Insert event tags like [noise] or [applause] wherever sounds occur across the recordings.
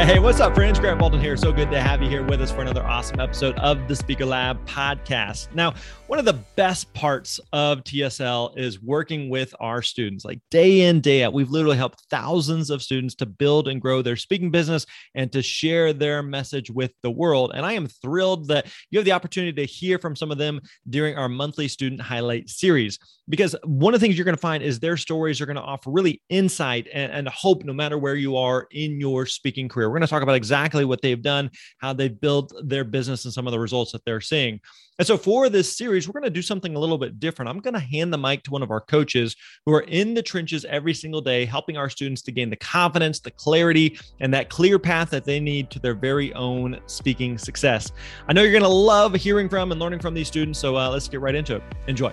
Hey, what's up, friends? Grant Baldwin here. So good to have you here with us for another awesome episode of the Speaker Lab podcast. Now, one of the best parts of TSL is working with our students, like day in, day out. We've literally helped thousands of students to build and grow their speaking business and to share their message with the world. And I am thrilled that you have the opportunity to hear from some of them during our monthly student highlight series. Because one of the things you're going to find is their stories are going to offer really insight and, and hope no matter where you are in your speaking career. We're going to talk about exactly what they've done, how they've built their business, and some of the results that they're seeing. And so for this series, we're going to do something a little bit different. I'm going to hand the mic to one of our coaches who are in the trenches every single day, helping our students to gain the confidence, the clarity, and that clear path that they need to their very own speaking success. I know you're going to love hearing from and learning from these students. So uh, let's get right into it. Enjoy.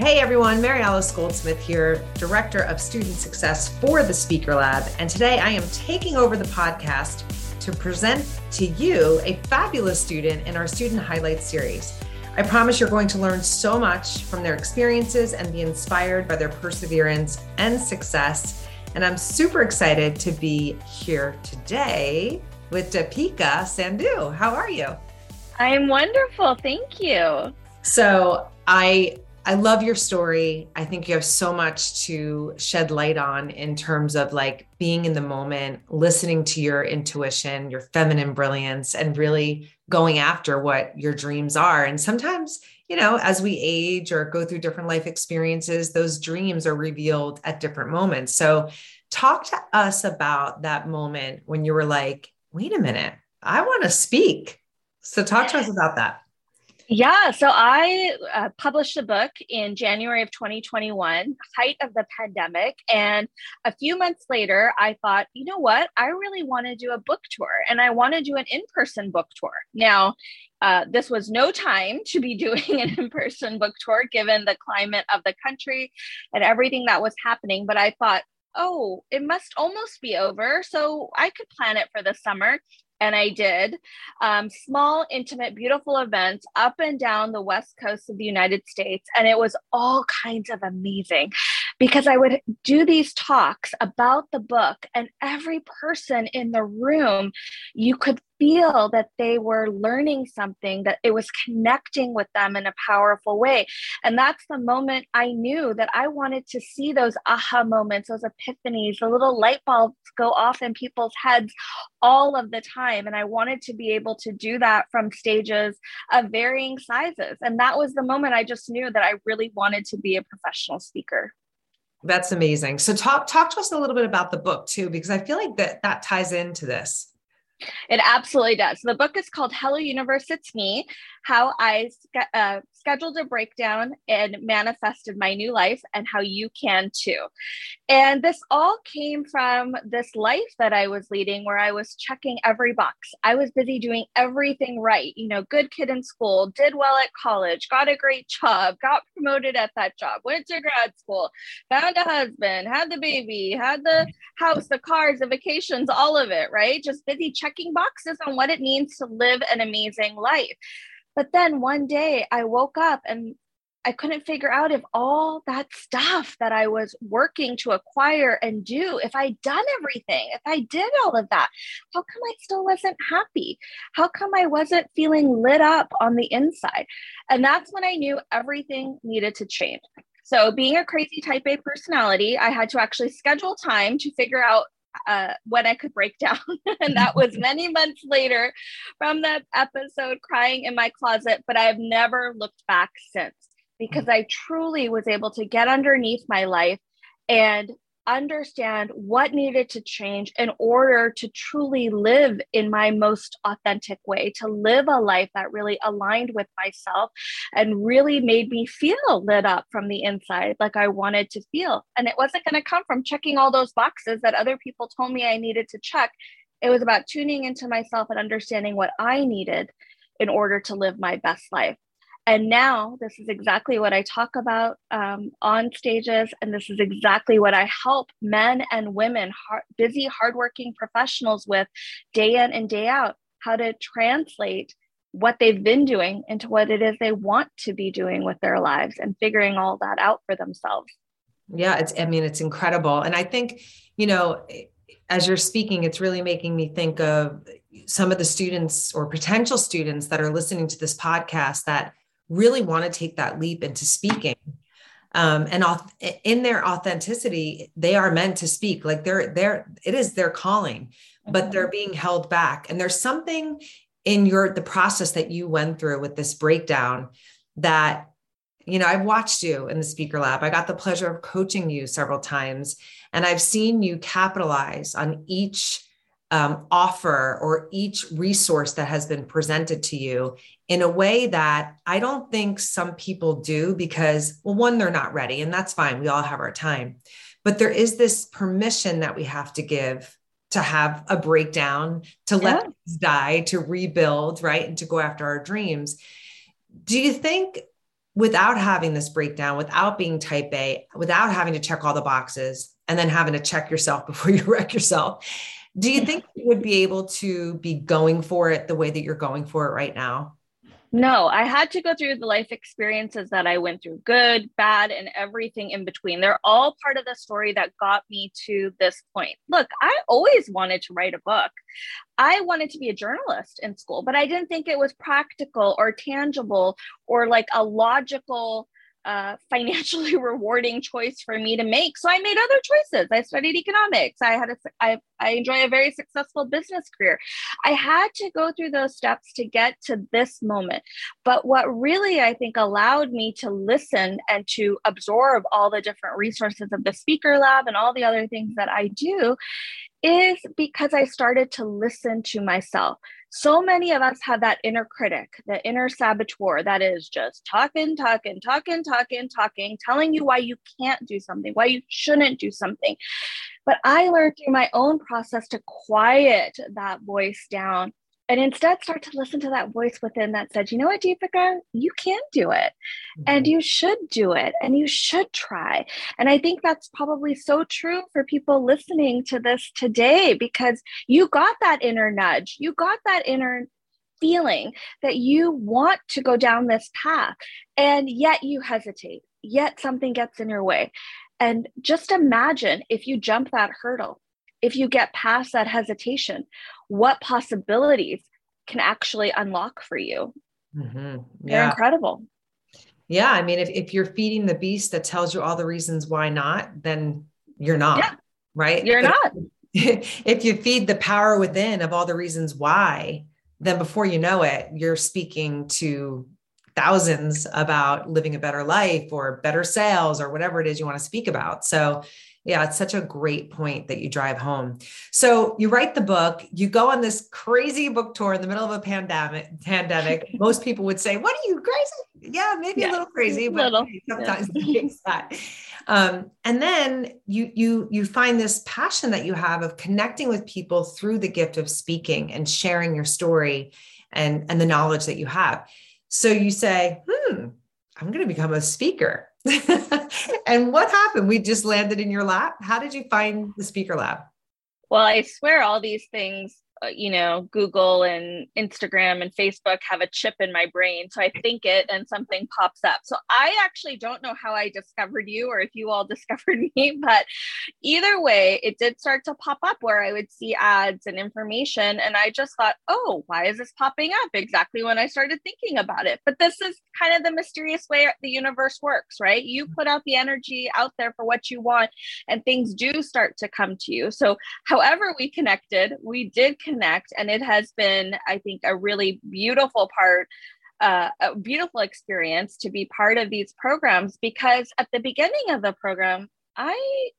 Hey everyone, Maryalice Goldsmith here, Director of Student Success for the Speaker Lab. And today I am taking over the podcast to present to you a fabulous student in our Student Highlights series. I promise you're going to learn so much from their experiences and be inspired by their perseverance and success. And I'm super excited to be here today with Deepika Sandhu. How are you? I am wonderful. Thank you. So, I I love your story. I think you have so much to shed light on in terms of like being in the moment, listening to your intuition, your feminine brilliance, and really going after what your dreams are. And sometimes, you know, as we age or go through different life experiences, those dreams are revealed at different moments. So, talk to us about that moment when you were like, wait a minute, I want to speak. So, talk to us about that. Yeah, so I uh, published a book in January of 2021, height of the pandemic. And a few months later, I thought, you know what? I really want to do a book tour and I want to do an in person book tour. Now, uh, this was no time to be [laughs] doing an in person book tour given the climate of the country and everything that was happening. But I thought, oh, it must almost be over. So I could plan it for the summer and I did um, small, intimate, beautiful events up and down the west coast of the United States. And it was all kinds of amazing because I would do these talks about the book, and every person in the room, you could feel that they were learning something, that it was connecting with them in a powerful way. And that's the moment I knew that I wanted to see those aha moments, those epiphanies, the little light bulbs go off in people's heads all of the time. And I wanted to be able to do that from stages of varying sizes. And that was the moment I just knew that I really wanted to be a professional speaker. That's amazing. So talk talk to us a little bit about the book too, because I feel like that that ties into this. It absolutely does. The book is called Hello Universe, It's Me How I uh, Scheduled a Breakdown and Manifested My New Life, and How You Can Too. And this all came from this life that I was leading where I was checking every box. I was busy doing everything right. You know, good kid in school, did well at college, got a great job, got promoted at that job, went to grad school, found a husband, had the baby, had the house, the cars, the vacations, all of it, right? Just busy checking boxes on what it means to live an amazing life. But then one day I woke up and I couldn't figure out if all that stuff that I was working to acquire and do, if I'd done everything, if I did all of that, how come I still wasn't happy? How come I wasn't feeling lit up on the inside? And that's when I knew everything needed to change. So, being a crazy type A personality, I had to actually schedule time to figure out uh, when I could break [laughs] down. and that was [laughs] many months later from that episode, crying in my closet. But I've never looked back since because I truly was able to get underneath my life and understand what needed to change in order to truly live in my most authentic way, to live a life that really aligned with myself and really made me feel lit up from the inside like I wanted to feel. And it wasn't going to come from checking all those boxes that other people told me I needed to check. It was about tuning into myself and understanding what I needed in order to live my best life. And now this is exactly what I talk about um, on stages. And this is exactly what I help men and women, hard, busy, hardworking professionals with day in and day out how to translate what they've been doing into what it is they want to be doing with their lives and figuring all that out for themselves. Yeah, it's, I mean, it's incredible. And I think, you know, as you're speaking, it's really making me think of some of the students or potential students that are listening to this podcast that really want to take that leap into speaking. Um, and in their authenticity they are meant to speak. Like they're they're it is their calling but they're mm-hmm. being held back. And there's something in your the process that you went through with this breakdown that you know i've watched you in the speaker lab. I got the pleasure of coaching you several times and i've seen you capitalize on each um, offer or each resource that has been presented to you in a way that I don't think some people do because, well, one, they're not ready, and that's fine. We all have our time. But there is this permission that we have to give to have a breakdown, to yeah. let things die, to rebuild, right? And to go after our dreams. Do you think without having this breakdown, without being type A, without having to check all the boxes and then having to check yourself [laughs] before you wreck yourself, do you think you would be able to be going for it the way that you're going for it right now? No, I had to go through the life experiences that I went through, good, bad, and everything in between. They're all part of the story that got me to this point. Look, I always wanted to write a book. I wanted to be a journalist in school, but I didn't think it was practical or tangible or like a logical uh, financially [laughs] rewarding choice for me to make. So I made other choices. I studied economics. I had a, I, I enjoy a very successful business career. I had to go through those steps to get to this moment. But what really I think allowed me to listen and to absorb all the different resources of the speaker lab and all the other things that I do is because I started to listen to myself. So many of us have that inner critic, the inner saboteur that is just talking, talking, talking, talking, talking, telling you why you can't do something, why you shouldn't do something. But I learned through my own process to quiet that voice down and instead start to listen to that voice within that said, you know what, Deepika, you can do it mm-hmm. and you should do it and you should try. And I think that's probably so true for people listening to this today because you got that inner nudge, you got that inner feeling that you want to go down this path and yet you hesitate, yet something gets in your way. And just imagine if you jump that hurdle if you get past that hesitation, what possibilities can actually unlock for you? Mm-hmm. Yeah. They're incredible. Yeah. I mean, if, if you're feeding the beast that tells you all the reasons why not, then you're not. Yeah. Right. You're but not. [laughs] If you feed the power within of all the reasons why, then before you know it, you're speaking to thousands about living a better life or better sales or whatever it is you want to speak about. So yeah, it's such a great point that you drive home. So you write the book, you go on this crazy book tour in the middle of a pandemic. Pandemic. [laughs] Most people would say, "What are you crazy?" Yeah, maybe yeah, a little crazy, but little. sometimes [laughs] yeah. that. Um, and then you you you find this passion that you have of connecting with people through the gift of speaking and sharing your story and and the knowledge that you have. So you say, "Hmm, I'm going to become a speaker." [laughs] and what happened? We just landed in your lap. How did you find the speaker lab? Well, I swear all these things Uh, you know, Google and Instagram and Facebook have a chip in my brain. So I think it and something pops up. So I actually don't know how I discovered you or if you all [laughs] discovered me, but either way, it did start to pop up where I would see ads and information. And I just thought, oh, why is this popping up? Exactly when I started thinking about it. But this is kind of the mysterious way the universe works, right? You mm-hmm. put out the energy out there for what you want, and things do start to come to you. So, however, we connected, we did connect, and it has been, I think, a really beautiful part. Uh, a beautiful experience to be part of these programs because at the beginning of the program, I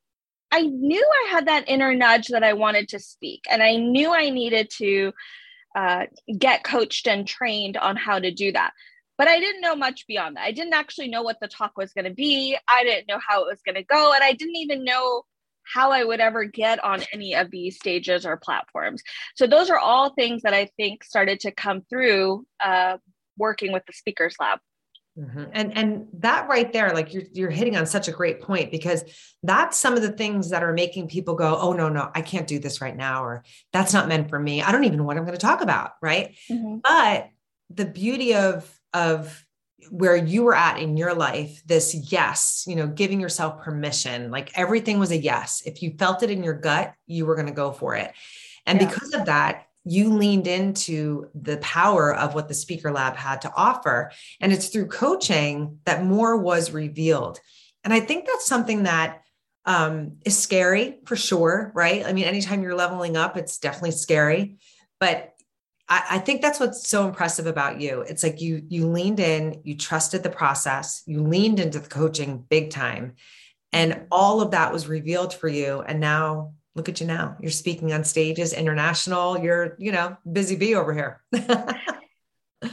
I knew I had that inner nudge that I wanted to speak, and I knew I needed to uh, get coached and trained on how to do that. But I didn't know much beyond that. I didn't actually know what the talk was going to be. I didn't know how it was going to go, and I didn't even know how I would ever get on any of these stages or platforms. So those are all things that I think started to come through uh, working with the Speakers Lab. Mm-hmm. And and that right there, like you're you're hitting on such a great point because that's some of the things that are making people go, oh no, no, I can't do this right now, or that's not meant for me. I don't even know what I'm going to talk about, right? Mm-hmm. But the beauty of of where you were at in your life, this yes, you know, giving yourself permission, like everything was a yes. If you felt it in your gut, you were going to go for it. And yeah. because of that, you leaned into the power of what the speaker lab had to offer and it's through coaching that more was revealed and i think that's something that um, is scary for sure right i mean anytime you're leveling up it's definitely scary but I, I think that's what's so impressive about you it's like you you leaned in you trusted the process you leaned into the coaching big time and all of that was revealed for you and now look at you now. You're speaking on stages, international. You're, you know, busy bee over here. [laughs]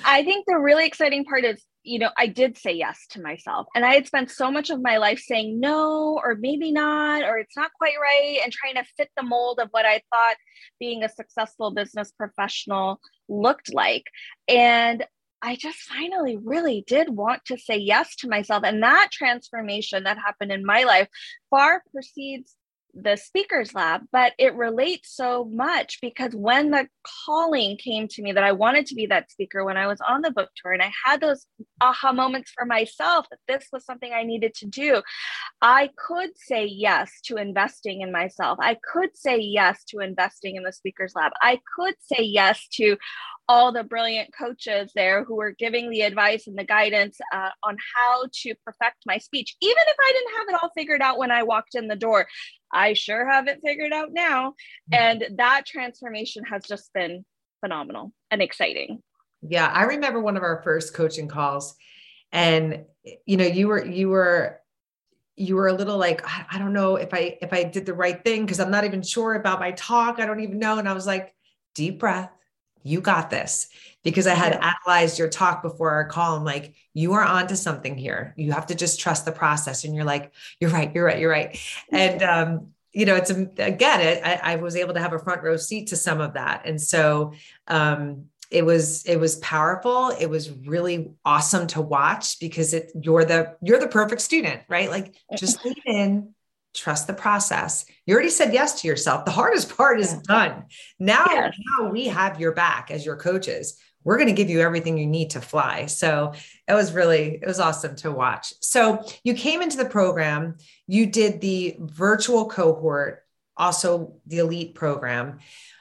I think the really exciting part is, you know, I did say yes to myself. And I had spent so much of my life saying no, or maybe not, or it's not quite right, and trying to fit the mold of what I thought being a successful business professional looked like. And I just finally really did want to say yes to myself. And that transformation that happened in my life far precedes the speakers lab but it relates so much because when the calling came to me that i wanted to be that speaker when i was on the book tour and i had those aha moments for myself that this was something i needed to do i could say yes to investing in myself. I could say yes to investing in the speakers lab i could say yes to all the brilliant coaches there who were giving the advice and the guidance uh, on how to perfect my speech. Even if I didn't have it all figured out when I walked in the door, I sure have it figured out now. Mm-hmm. And that transformation has just been phenomenal and exciting. Yeah, I remember one of our first coaching calls and you know, you were you were you were a little like I don't know if I if I did the right thing because I'm not even sure about my talk. I don't even know and I was like deep breath you got this because I had yeah. analyzed your talk before our call. I'm like, you are onto something here. You have to just trust the process. And you're like, you're right, you're right, you're right. [laughs] And, um, you know, it's again, it, I, I, was able to have a front row seat to some of that. And so, um, it was it was powerful it was really awesome to watch because it you're the you're the perfect student right like just [laughs] lean in trust the process. You already said yes to yourself. The hardest part is done. Now, yes. now we have your back as your coaches. We're going to give you everything you need to fly. So it was really, it was awesome to watch. So you came into the program, you did the virtual cohort, also the elite program.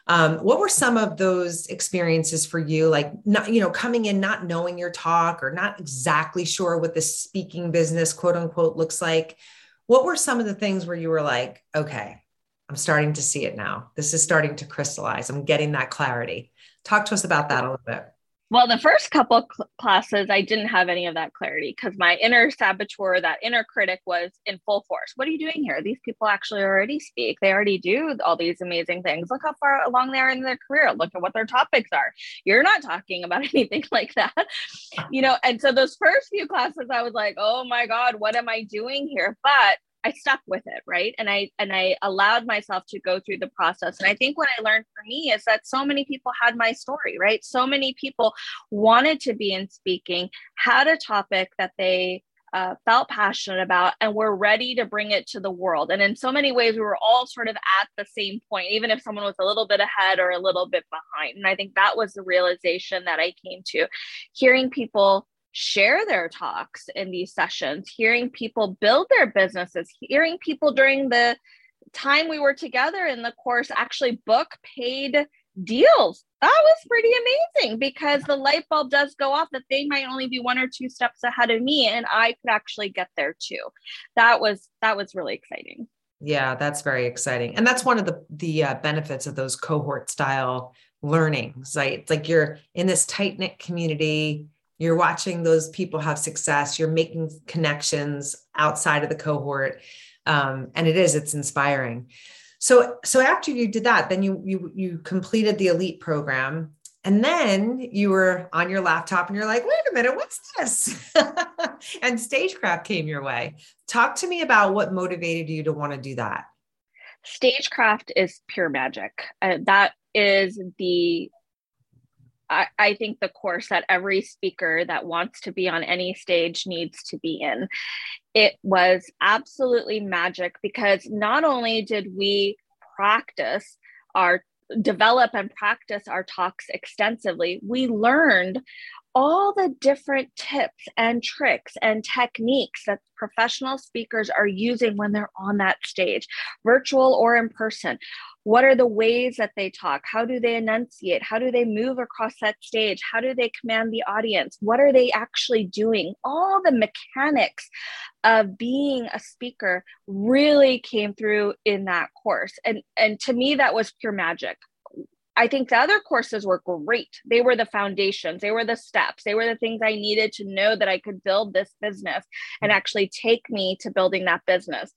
Um, what were some of those experiences for you? Like not, you know, coming in, not knowing your talk or not exactly sure what the speaking business, quote unquote, looks like what were some of the things where you were like, okay, I'm starting to see it now. This is starting to crystallize. I'm getting that clarity. Talk to us about that a little bit. Well, the first couple cl- classes, I didn't have any of that clarity because my inner saboteur, that inner critic, was in full force. What are you doing here? These people actually already speak. They already do all these amazing things. Look how far along they are in their career. Look at what their topics are. You're not talking about [laughs] anything like that, you know. And so those first few classes, I was like, oh my god, what am I doing here? But I stuck with it, right? And I and I allowed myself to go through the process. And I think what I learned for me is that so many people had my story, right? So many people wanted to be in speaking, had a topic that they uh, felt passionate about and we're ready to bring it to the world and in so many ways we were all sort of at the same point even if someone was a little bit ahead or a little bit behind and i think that was the realization that i came to hearing people share their talks in these sessions hearing people build their businesses hearing people during the time we were together in the course actually book paid deals. That was pretty amazing because the light bulb does go off that they might only be one or two steps ahead of me and i could actually get there too. That was that was really exciting. Yeah that's very exciting. And that's one of the the uh, benefits of those cohort style learnings right? It's like you're in this tight knit community you're watching those people have success you're making connections outside of the cohort um, and it is it's inspiring so so after you did that, then you you you completed the elite program. And then you were on your laptop and you're like, wait a minute, what's this? [laughs] and stagecraft came your way. Talk to me about what motivated you to want to do that. Stagecraft is pure magic. Uh, that is the I, I, think the course that every speaker that wants to be on any stage needs to be in. It was absolutely magic because not only did we practice our develop and practice our talks extensively, we learned all the different tips and tricks and techniques that professional speakers are using when they're on that stage, virtual or in person. What are the ways that they talk? How do they enunciate? How do they move across that stage? How do they command the audience? What are they actually doing? All the mechanics of being a speaker really came through in that course. And, and to me, that was pure magic. I think the other courses were great. They were the foundations, they were the steps, they were the things I needed to know that I could build this business and mm-hmm. actually take me to building that business.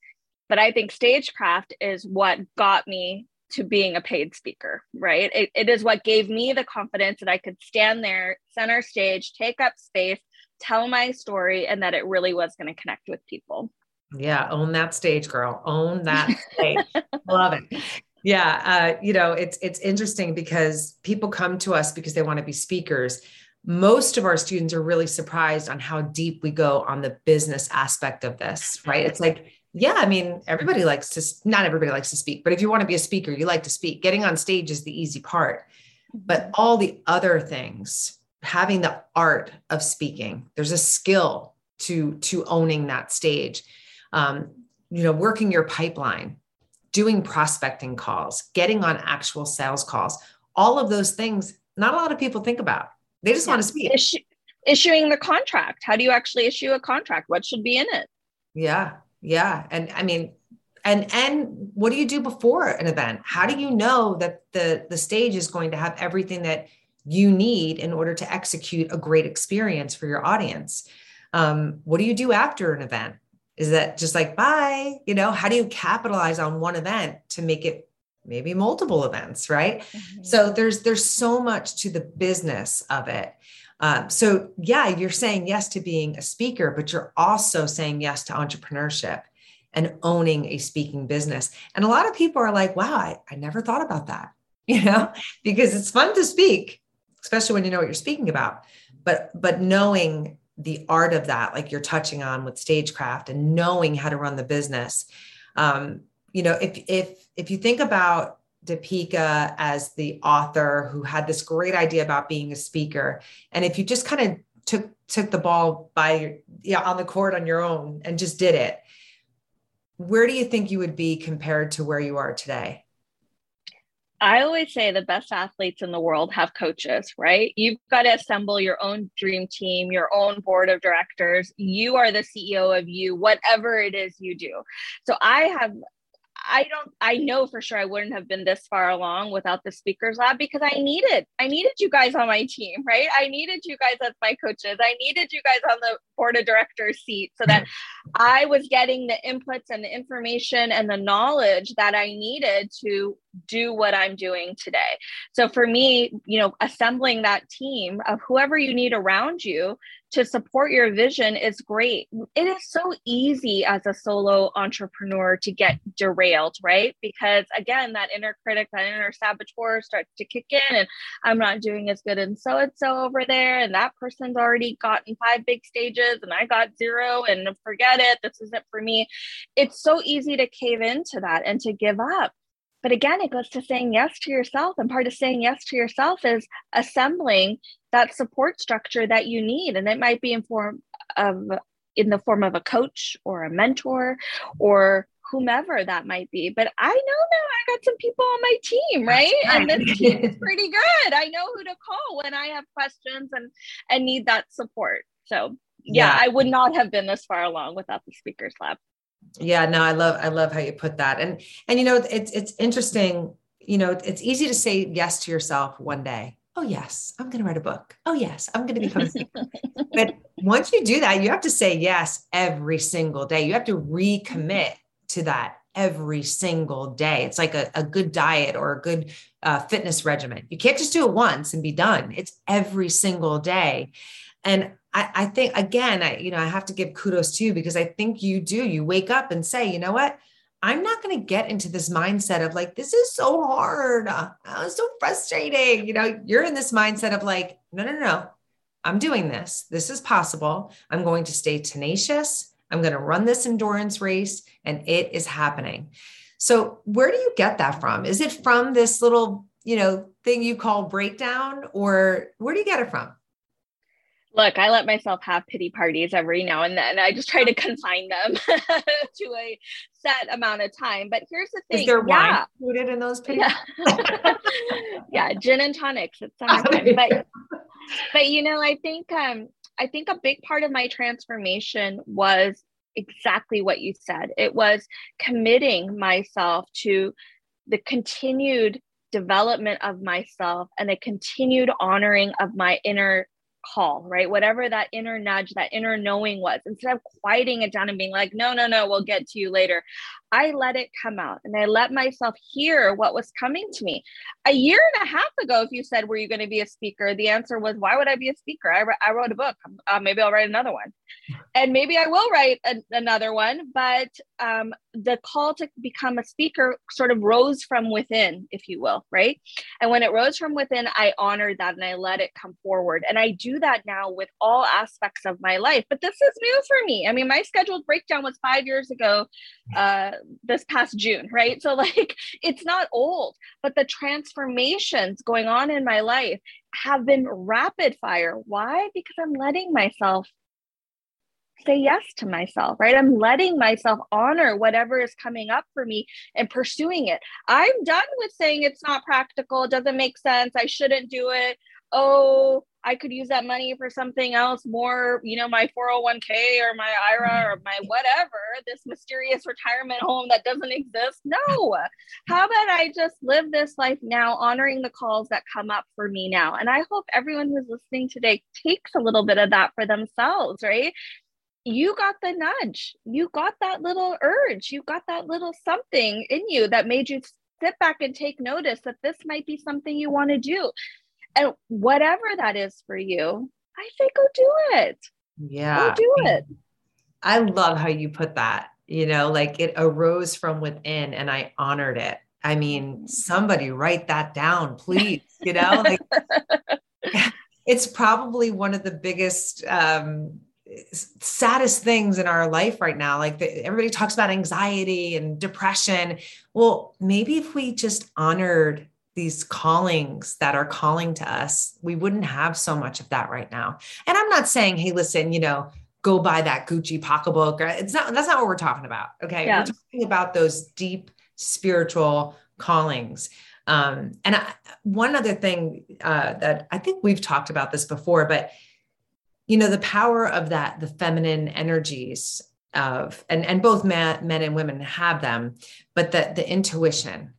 But I think stagecraft is what got me to being a paid speaker, right? It, it is what gave me the confidence that I could stand there, center stage, take up space, tell my story, and that it really was going to connect with people. Yeah, own that stage, girl. Own that [laughs] stage. Love it. Yeah, uh, you know, it's it's interesting because people come to us because they want to be speakers. Most of our students are really surprised on how deep we go on the business aspect of this, right? It's like, yeah, I mean, everybody likes to not everybody likes to speak, but if you want to be a speaker, you like to speak. Getting on stage is the easy part. But mm-hmm. all the other things, having the art of speaking, there's a skill to to owning that stage. Um, you know, working your pipeline, doing prospecting calls, getting on actual sales calls, all of those things, not a lot of people think about. They just yeah. want to speak. Issu- issuing the contract. How do you actually issue a contract? What should be in it? Yeah. Yeah. And I mean, and and what do you do before an event? How do you know that the the stage is going to have everything that you need in order to execute a great experience for your audience? Um, what do you do after an event? Is that just like bye you know how do you capitalize on one event to make it maybe multiple events right? Mm-hmm. so there's there's so much to the business of it. Um, so yeah you're saying yes to being a speaker but you're also saying yes to entrepreneurship and owning a speaking business. And a lot of people are like wow I, I never thought about that [laughs] you know because it's fun to speak especially when you know what you're speaking about but but knowing the art of that, like you're touching on with stagecraft and knowing how to run the business. Um, you know, if if if you think about Deepika as the author who had this great idea about being a speaker, and if you just kind of took took the ball by yeah on the court on your own and just did it, where do you think you would be compared to where you are today? I always say the best athletes in the world have coaches, right? You've got to assemble your own dream team, your own board of directors. You are the CEO of you, whatever it is you do. So I have I don't I know for sure I wouldn't have been this far along without the speakers lab because I needed I needed you guys on my team, right? I needed you guys as my coaches. I needed you guys on the board of directors seat so hmm. that I was getting the inputs and the information and the knowledge that I needed to do what I'm doing today. So for me, you know, assembling that team of whoever you need around you to support your vision is great. It is so easy as a solo entrepreneur to get derailed, right? Because again, that inner critic, that inner saboteur starts to kick in, and I'm not doing as good and so and so over there, and that person's already gotten five big stages, and I got zero, and forget it, this isn't for me. It's so easy to cave into that and to give up. But again, it goes to saying yes to yourself. And part of saying yes to yourself is assembling that support structure that you need. And it might be in form of in the form of a coach or a mentor or whomever that might be. But I know now I got some people on my team, right? And this team is [laughs] pretty good. I know who to call when I have questions and and need that support. So yeah, yeah. I would not have been this far along without the speakers lab yeah no i love i love how you put that. And and you know it's it's interesting you know it's easy to say yes to yourself one day. Oh yes i'm going to write a book. Oh yes i'm going to become a speaker but once you do that you have to say yes every single day. You have to recommit to that every single day. It's like a, a good diet or a good uh, fitness regimen. You can't just do it once and be done. It's every single day and I, I think again, I, you know, I have to give kudos to you because I think you do. You wake up and say, you know what? I'm not going to get into this mindset of like, this is so hard. Uh, oh, it's so frustrating. You know, you're in this mindset of like, no, no, no, no, I'm doing this. This is possible. I'm going to stay tenacious. I'm going to run this endurance race and it is happening. So, where do you get that from? Is it from this little, you know, thing you call breakdown or where do you get it from? Look, I let myself have pity parties every now and then. I just try to [laughs] confine them [laughs] to a set amount of time. But here's the thing: is there yeah. wine included in those pity? Yeah, [laughs] yeah gin and tonics. It's summertime, but but you know, I think um, I think a big part of my transformation was exactly what you said. It was committing myself to the continued development of myself and the continued honoring of my inner call, right? Whatever that inner nudge, that inner knowing was, instead of quieting it down and being like, no, no, no, we'll get to you later, I let it come out and I let myself hear what was coming to me. A year and a half ago, if you said, Were you going to be a speaker? The answer was, Why would I be a speaker? I, I wrote a book. Uh, maybe I'll write another one. And maybe I will write a, another one. But um, the call to become a speaker sort of rose from within, if you will, right? And when it rose from within, I honored that and I let it come forward. And I do that now with all aspects of my life. But this is new for me. I mean, my scheduled breakdown was five years ago. Uh, this past June, right? So, [laughs] like, it's not old, but the transformations going on in my life have been rapid fire. Why? Because I'm letting myself say yes to myself, right? I'm letting myself honor whatever is coming up for me and pursuing it. I'm done with saying it's not practical, it doesn't make sense, I shouldn't do it. Oh, I could use that money for something else more, you know, my 401k or my IRA or my whatever, this mysterious retirement home that doesn't exist. No. How about I just live this life now, honoring the calls that come up for me now? And I hope everyone who's listening today takes a little bit of that for themselves, right? You got the nudge, you got that little urge, you got that little something in you that made you sit back and take notice that this might be something you want to do. And whatever that is for you, I say go do it. Yeah. Go do it. I love how you put that. You know, like it arose from within and I honored it. I mean, somebody write that down, please. You know, like [laughs] it's probably one of the biggest um saddest things in our life right now like the, everybody talks about anxiety and depression well maybe if we just honored these callings that are calling to us, we wouldn't have so much of that right now. And I'm not saying, hey, listen, you know, go buy that Gucci pocketbook. It's not, that's not what we're talking about. Okay. Yeah. We're talking about those deep spiritual callings. Um, and I, one other thing uh, that I think we've talked about this before, but you know, the power of that, the feminine energies of, and, and both men, men and women have them, but the, the intuition,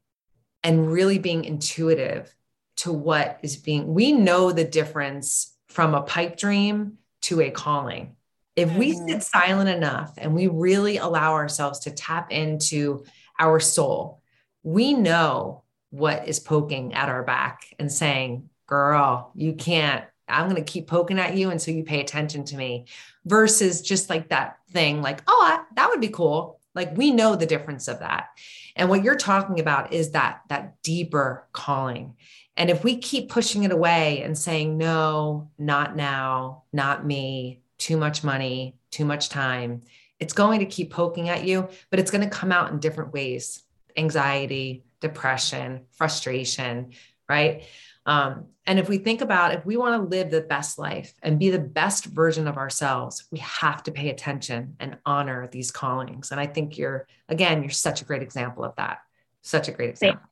and really being intuitive to what is being we know the difference from a pipe dream to a calling if we mm-hmm. sit silent enough and we really allow ourselves to tap into our soul we know what is poking at our back and saying girl you can't I'm going to keep poking at you until you pay attention to me versus just like that thing like, oh, I, that would be cool. Like we know the difference of that. And what you're talking about is that that deeper calling. And if we keep pushing it away and saying, no, not now, not me, too much money, too much time, it's going to keep poking at you, but it's going to come out in different ways anxiety, depression, frustration, right? Um, and if we think about if we want to live the best life and be the best version of ourselves, we have to pay attention and honor these callings. And I think you're, again, you're such a great example of that. Such a great example.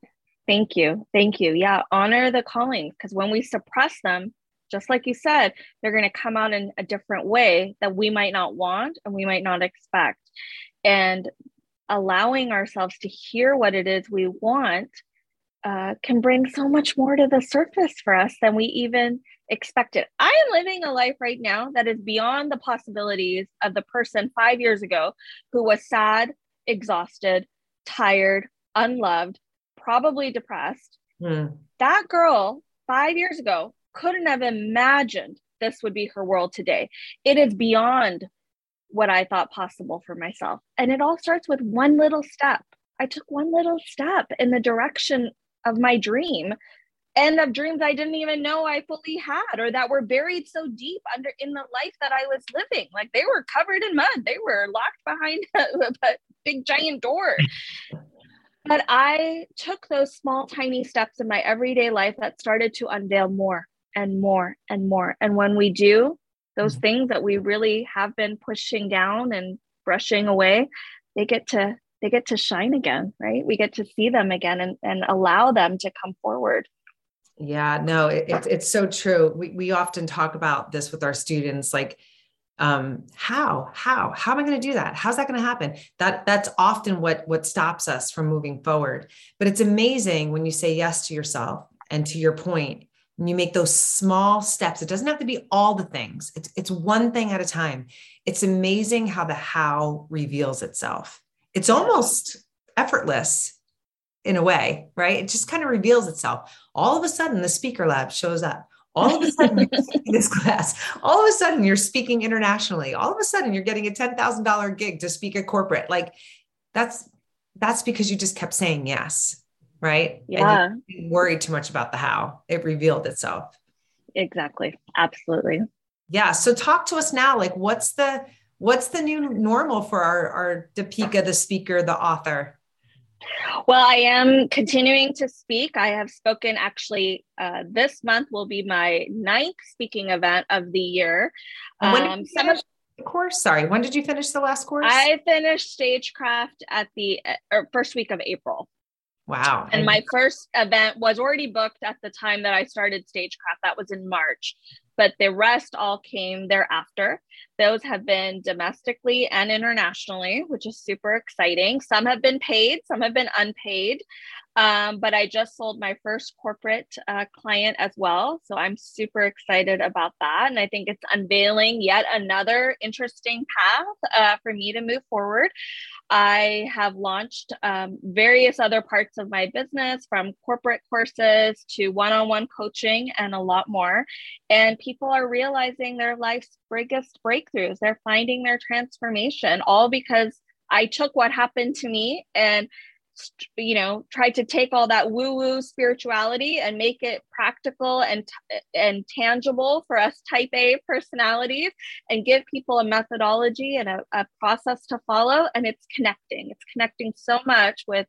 Thank you. Thank you. Yeah, honor the callings because when we suppress them, just like you said, they're going to come out in a different way that we might not want and we might not expect. And allowing ourselves to hear what it is we want uh, can bring so much more to the surface for us than we even expected. I am living a life right now that is beyond the possibilities of the person five years ago who was sad, exhausted, tired, unloved, probably depressed. Mm. That girl five years ago couldn't have imagined this would be her world today. It is beyond what I thought possible for myself. And it all starts with one little step. I took one little step in the direction of my dream and of dreams I didn't even know I fully had or that were buried so deep under in the life that I was living. Like they were covered in mud, they were locked behind a, [laughs] a big giant door. [laughs] but I took those small, tiny steps in my everyday life that started to unveil more and more and more. And when we do, those mm-hmm. things that we really have been pushing down and brushing away, they get to they get to shine again, right? We get to see them again and, and allow them to come forward. Yeah, no, it, it, it's so true. We, we often talk about this with our students, like, um, how, how, how am I going to do that? How's that going to happen? That that's often what what stops us from moving forward. But it's amazing when you say yes to yourself and to your point, and you make those small steps. It doesn't have to be all the things. It's it's one thing at a time. It's amazing how the how reveals itself it's almost effortless in a way, right? It just kind of reveals itself. All of a sudden, the speaker lab shows up. All of a sudden, [laughs] this class. All of a sudden, you're speaking internationally. All of a sudden, you're getting a ten thousand dollar gig to speak at corporate. Like that's that's because you just kept saying yes, right? Yeah. And you worried too much about the how. It revealed itself. Exactly. Absolutely. Yeah. So talk to us now. Like, what's the what's the new normal for our, our Deepika, the speaker, the author? Well, I am continuing to speak. I have spoken actually, uh, this month will be my ninth speaking event of the year. Um, when did um, you finish the course? Sorry, when did you finish the last course? I finished Stagecraft at the uh, first week of April. Wow. And my first event was already booked at the time that I started Stagecraft. That was in March but the rest all came thereafter. Those have been domestically and internationally, which is super exciting. Some have been paid, some have been unpaid. Um, but I just sold my first corporate uh, client as well. So I'm super excited about that. And I think it's unveiling yet another interesting path uh, for me to move forward. I have launched um, various other parts of my business from corporate courses to one on one coaching and a lot more. And people are realizing their life's biggest breakthroughs. They're finding their transformation all because I took what happened to me and you know tried to take all that woo woo spirituality and make it practical and and tangible for us type a personalities and give people a methodology and a, a process to follow. And it's connecting. It's connecting so much with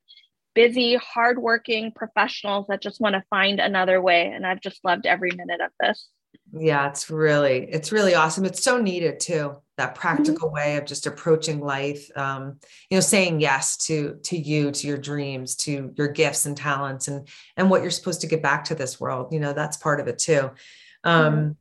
busy hardworking professionals that just want to find another way. And i've just loved every minute of this yeah it's really it's really awesome it's so needed too that mm-hmm. practical mm-hmm. way of just approaching life um, you know saying yes to to you to your dreams to your gifts and talents and and what you're supposed to give back to this world you know that's part of it too um, mm-hmm.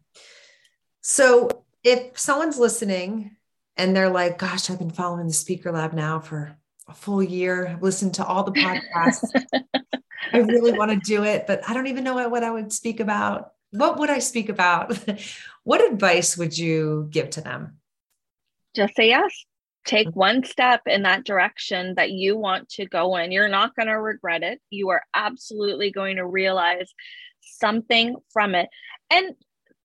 so if someone's listening and they're like gosh i've been following the speaker lab now for a full year i've listened to all the podcasts [laughs] i really want to do it but i don't even know what, what i would speak about what would i speak about [laughs] what advice would you give to them just say yes. Take mm-hmm. one step in that direction that you want to go in. You're not going to regret it. You are absolutely going to realize something from it. And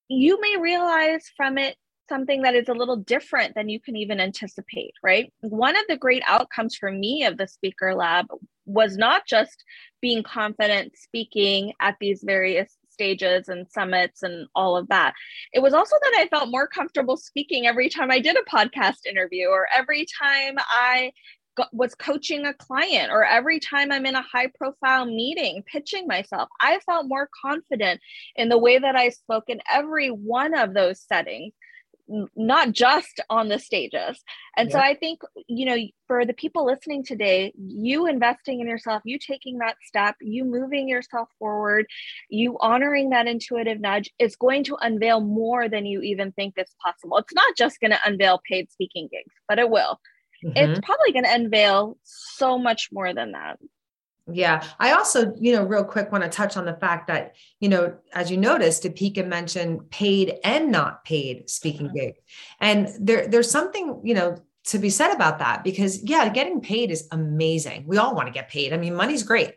you may realize from it something that is a little different than you can even anticipate, right? One of the great outcomes for me of the Speaker Lab was not just being confident speaking at these various stages and summits and all of that. It was also that I felt more comfortable speaking every time I did a podcast interview or every time I was coaching a client or every time I'm in a high profile meeting pitching myself, I felt more confident in the way that I spoke in every one of those settings not just on the stages. And yeah. so I think, you know, for the people listening today, you investing in yourself, you taking that step, you moving yourself forward, you honoring that intuitive nudge is going to unveil more than you even think is possible. It's not just going to unveil paid speaking gigs, but it will. Mm-hmm. It's probably going to unveil so much more than that. Yeah. I also, you know, real quick want to touch on the fact that, you know, as you noticed, Deepika mentioned paid and not paid speaking mm-hmm. gig. And there, there's something, you know, to be said about that because yeah, getting paid is amazing. We all want to get paid. I mean, money's great.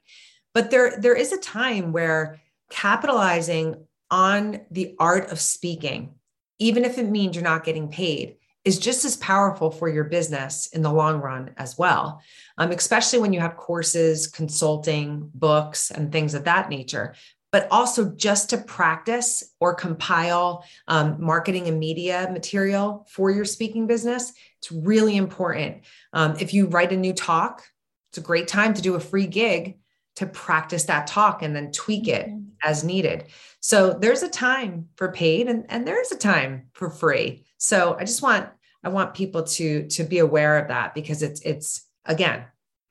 But there, there is a time where capitalizing on the art of speaking, even if it means you're not getting paid, is just as powerful for your business in the long run as well, um, especially when you have courses, consulting, books, and things of that nature. But also just to practice or compile um, marketing and media material for your speaking business. It's really important. Um, if you write a new talk, it's a great time to do a free gig to practice that talk and then tweak it mm-hmm. as needed. So there's a time for paid and, and there's a time for free. So I just want I want people to to be aware of that because it's it's again,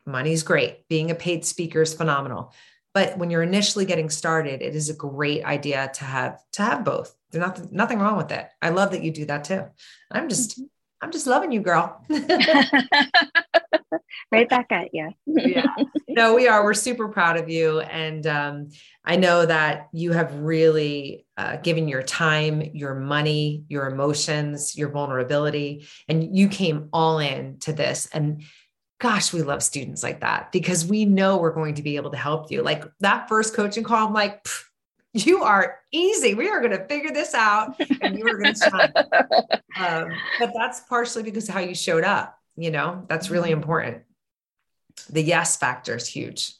money's great. Being a paid speaker is phenomenal. But when you're initially getting started, it is a great idea to have to have both. There's nothing nothing wrong with it. I love that you do that too. I'm just mm-hmm. I'm just loving you, girl. [laughs] [laughs] right back at you. yeah. No, we are. We're super proud of you. And um, I know that you have really uh, given your time, your money, your emotions, your vulnerability, and you came all in to this. And gosh, we love students like that because we know we're going to be able to help you. Like that first coaching call, I'm like, you are easy. We are going to figure this out and you are going to shine. [laughs] um, but that's partially because of how you showed up. You know, that's really mm-hmm. important. The yes factor is huge.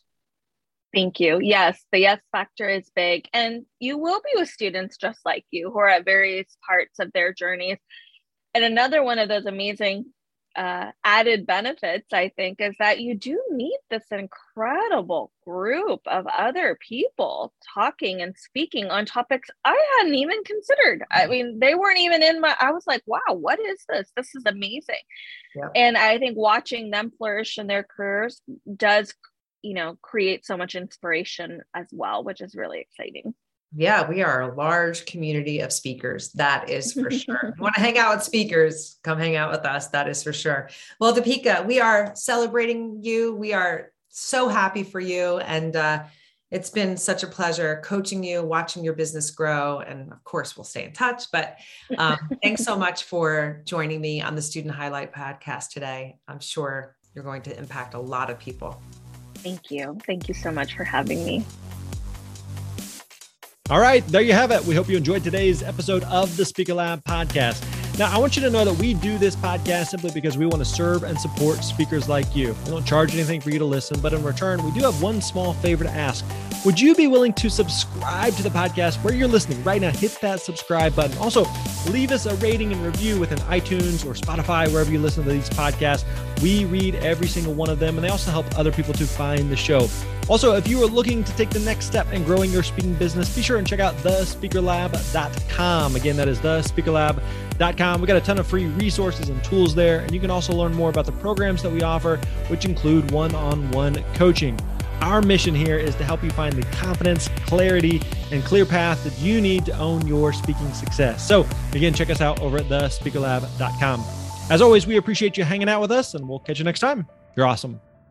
Thank you. Yes, the yes factor is big. And you will be with students just like you who are at various parts of their journeys. And another one of those amazing uh, added benefits, I think, is that you do meet this incredible group of other people talking and speaking on topics I hadn't even considered. I mm-hmm. mean, they weren't even in my, I was like, wow, what is this? This is amazing. Yeah. And I think watching them flourish in their careers does, you know, create so much inspiration as well, which is really exciting. Yeah, we are a large community of speakers. That is for sure. [laughs] want to hang out with speakers? Come hang out with us. That is for sure. Well, Deepika, we are celebrating you. We are so happy for you. And uh, it's been such a pleasure coaching you, watching your business grow. And of course, we'll stay in touch. But um, [laughs] thanks so much for joining me on the Student Highlight podcast today. I'm sure you're going to impact a lot of people. Thank you. Thank you so much for having me. All right, there you have it. We hope you enjoyed today's episode of the Speaker Lab podcast. Now, I want you to know that we do this podcast simply because we want to serve and support speakers like you. We don't charge anything for you to listen, but in return, we do have one small favor to ask. Would you be willing to subscribe to the podcast where you're listening right now? Hit that subscribe button. Also, leave us a rating and review within iTunes or Spotify, wherever you listen to these podcasts. We read every single one of them, and they also help other people to find the show. Also, if you are looking to take the next step in growing your speaking business, be sure and check out thespeakerlab.com. Again, that is thespeakerlab.com. We got a ton of free resources and tools there, and you can also learn more about the programs that we offer, which include one on one coaching. Our mission here is to help you find the confidence, clarity, and clear path that you need to own your speaking success. So, again, check us out over at thespeakerlab.com. As always, we appreciate you hanging out with us, and we'll catch you next time. You're awesome.